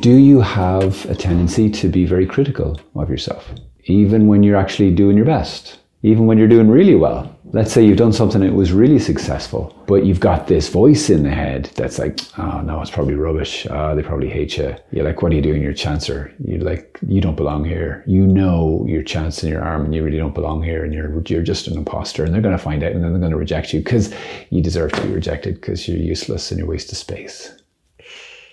Do you have a tendency to be very critical of yourself, even when you're actually doing your best, even when you're doing really well? Let's say you've done something that was really successful, but you've got this voice in the head that's like, oh no, it's probably rubbish. Oh, they probably hate you. You're like, what are you doing? You're a chancer. You're like, you don't belong here. You know your chance in your arm and you really don't belong here and you're, you're just an imposter and they're going to find out and then they're going to reject you because you deserve to be rejected because you're useless and you're a waste of space.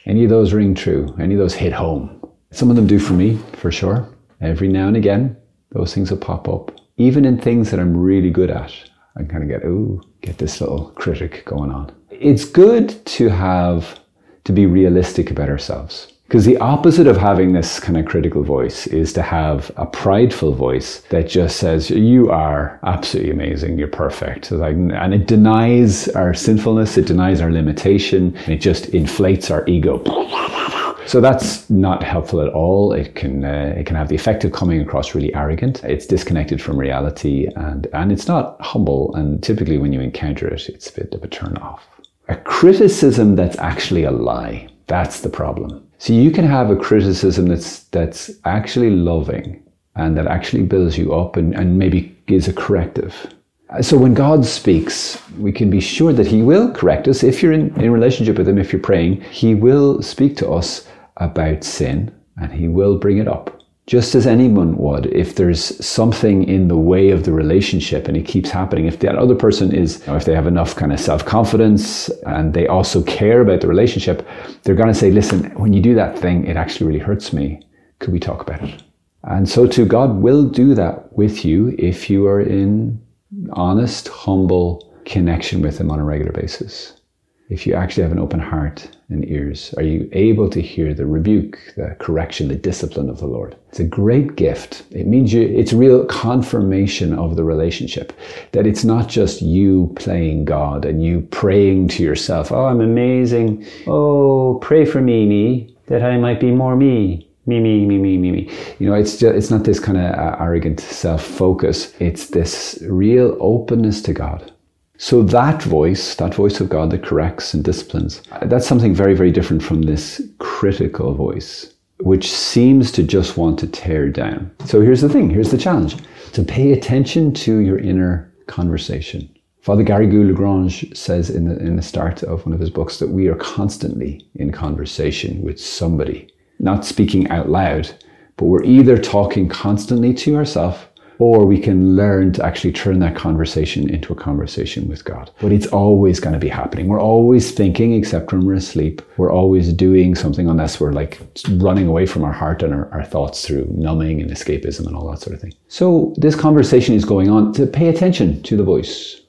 Any of those ring true? Any of those hit home? Some of them do for me, for sure. Every now and again, those things will pop up. Even in things that I'm really good at, I kind of get, ooh, get this little critic going on. It's good to have, to be realistic about ourselves. Because the opposite of having this kind of critical voice is to have a prideful voice that just says, You are absolutely amazing, you're perfect. Like, And it denies our sinfulness, it denies our limitation, and it just inflates our ego. So that's not helpful at all. It can uh, it can have the effect of coming across really arrogant. It's disconnected from reality, and and it's not humble. And typically, when you encounter it, it's a bit of a turn off. A criticism that's actually a lie. That's the problem. So you can have a criticism that's that's actually loving and that actually builds you up and, and maybe gives a corrective. So when God speaks, we can be sure that He will correct us. If you're in, in relationship with Him, if you're praying, He will speak to us about sin and He will bring it up just as anyone would if there's something in the way of the relationship and it keeps happening. If that other person is you know, if they have enough kind of self-confidence and they also care about the relationship they're going to say listen when you do that thing it actually really hurts me. Could we talk about it? And so too god will do that with you if you are in honest humble connection with him on a regular basis if you actually have an open heart and ears, are you able to hear the rebuke, the correction, the discipline of the Lord? It's a great gift. It means you, it's real confirmation of the relationship. That it's not just you playing God and you praying to yourself, oh, I'm amazing. Oh, pray for me, me, that I might be more me. Me, me, me, me, me, me. You know, it's just, it's not this kind of uh, arrogant self focus. It's this real openness to God so that voice, that voice of God that corrects and disciplines, that's something very, very different from this critical voice, which seems to just want to tear down. So here's the thing, here's the challenge to pay attention to your inner conversation. Father Garrigou Lagrange says in the, in the start of one of his books that we are constantly in conversation with somebody, not speaking out loud, but we're either talking constantly to ourselves or we can learn to actually turn that conversation into a conversation with God. But it's always going to be happening. We're always thinking, except when we're asleep. We're always doing something unless we're like running away from our heart and our, our thoughts through numbing and escapism and all that sort of thing. So this conversation is going on to pay attention to the voice.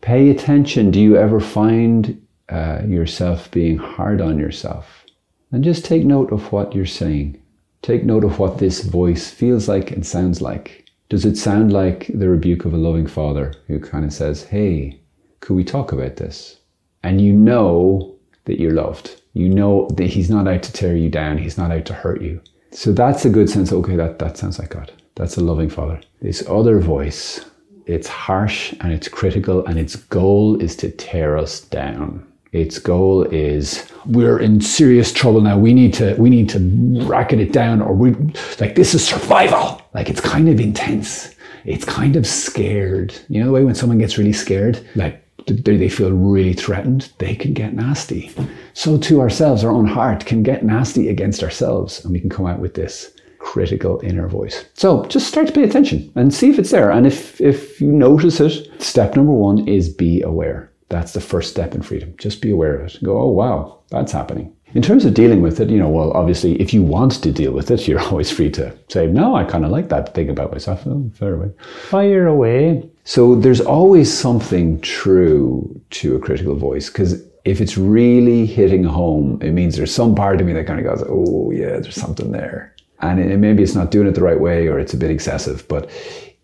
Pay attention. Do you ever find uh, yourself being hard on yourself? And just take note of what you're saying. Take note of what this voice feels like and sounds like. Does it sound like the rebuke of a loving father who kind of says, Hey, could we talk about this? And you know that you're loved. You know that he's not out to tear you down, he's not out to hurt you. So that's a good sense. Okay, that, that sounds like God. That's a loving father. This other voice, it's harsh and it's critical, and its goal is to tear us down. Its goal is we're in serious trouble now. We need to we need to racket it down, or we like this is survival. Like it's kind of intense. It's kind of scared. You know the way when someone gets really scared, like they feel really threatened, they can get nasty. So to ourselves, our own heart can get nasty against ourselves, and we can come out with this critical inner voice. So just start to pay attention and see if it's there. And if if you notice it, step number one is be aware. That's the first step in freedom. Just be aware of it. Go, oh wow, that's happening. In terms of dealing with it, you know, well, obviously, if you want to deal with it, you're always free to say, no, I kind of like that thing about myself. Oh, fire away. Fire away. So there's always something true to a critical voice because if it's really hitting home, it means there's some part of me that kind of goes, oh, yeah, there's something there. And it, maybe it's not doing it the right way or it's a bit excessive, but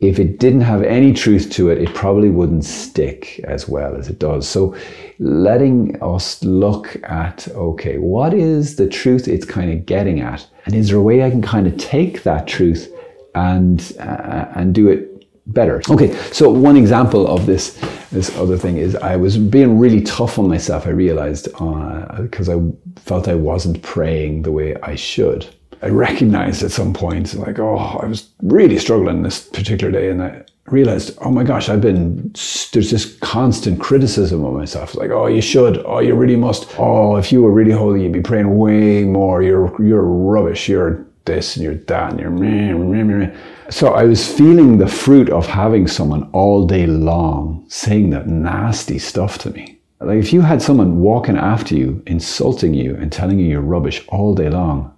if it didn't have any truth to it, it probably wouldn't stick as well as it does. So, letting us look at okay, what is the truth it's kind of getting at, and is there a way I can kind of take that truth and uh, and do it better? Okay, so one example of this this other thing is I was being really tough on myself. I realized because uh, I felt I wasn't praying the way I should. I recognized at some point, like, oh, I was really struggling this particular day, and I realized, oh my gosh, I've been there's this constant criticism of myself, like, oh, you should, oh, you really must, oh, if you were really holy, you'd be praying way more. You're you're rubbish. You're this and you're that and you're meh, meh, meh. So I was feeling the fruit of having someone all day long saying that nasty stuff to me. Like if you had someone walking after you, insulting you and telling you you're rubbish all day long,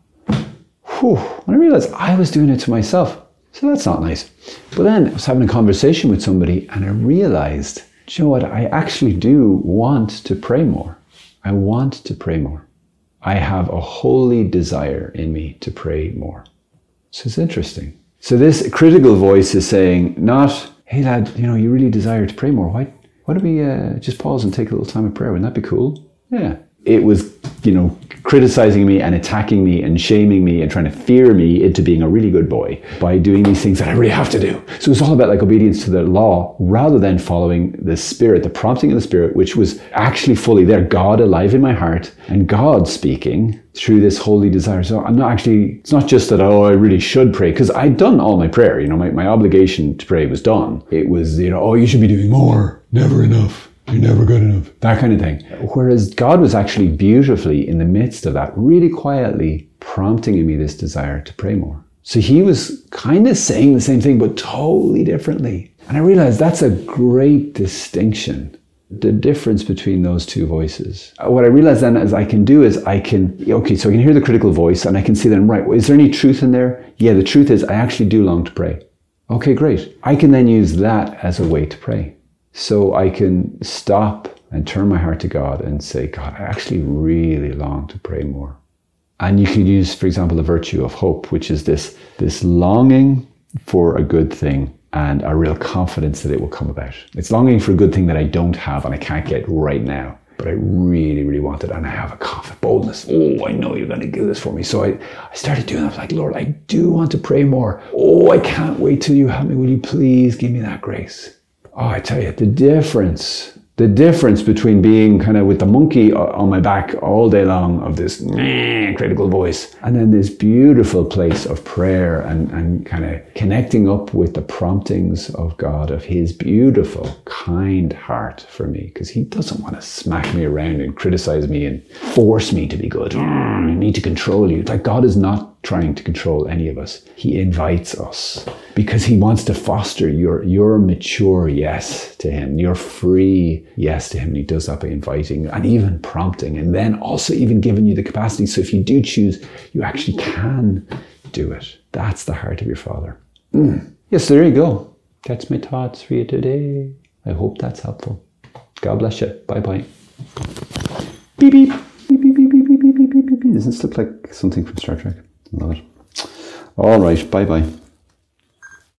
whew, when I realized I was doing it to myself. So that's not nice. But then I was having a conversation with somebody and I realized, you know what, I actually do want to pray more. I want to pray more. I have a holy desire in me to pray more. So it's interesting. So this critical voice is saying, not, hey lad, you know, you really desire to pray more. Why, why don't we uh, just pause and take a little time of prayer? Wouldn't that be cool? Yeah. It was, you know, criticizing me and attacking me and shaming me and trying to fear me into being a really good boy by doing these things that I really have to do. So it's all about like obedience to the law rather than following the spirit, the prompting of the spirit, which was actually fully there, God alive in my heart and God speaking through this holy desire. So I'm not actually, it's not just that, oh, I really should pray, because I'd done all my prayer. You know, my, my obligation to pray was done. It was, you know, oh, you should be doing more, never enough. You're never good enough. That kind of thing. Whereas God was actually beautifully in the midst of that, really quietly prompting in me this desire to pray more. So he was kind of saying the same thing, but totally differently. And I realized that's a great distinction. The difference between those two voices. Uh, what I realized then is I can do is I can, okay, so I can hear the critical voice and I can see then, right, is there any truth in there? Yeah, the truth is I actually do long to pray. Okay, great. I can then use that as a way to pray. So I can stop and turn my heart to God and say, God, I actually really long to pray more. And you can use, for example, the virtue of hope, which is this, this longing for a good thing and a real confidence that it will come about. It's longing for a good thing that I don't have and I can't get right now, but I really, really want it. And I have a confident boldness. Oh, I know you're going to do this for me. So I, I started doing that. I was like, Lord, I do want to pray more. Oh, I can't wait till you help me. Will you please give me that grace? Oh, I tell you, the difference, the difference between being kind of with the monkey uh, on my back all day long of this critical voice and then this beautiful place of prayer and, and kind of connecting up with the promptings of God, of His beautiful, kind heart for me, because He doesn't want to smack me around and criticize me and force me to be good. Mm, I need to control you. Like God is not trying to control any of us. He invites us because he wants to foster your, your mature yes to him, your free yes to him. And he does that by inviting and even prompting, and then also even giving you the capacity. So if you do choose, you actually can do it. That's the heart of your Father. Mm. Yes, there you go. That's my thoughts for you today. I hope that's helpful. God bless you. Bye bye. Beep beep. Beep beep beep beep beep beep beep beep. Doesn't this look like something from Star Trek? Love it. All right. Bye bye.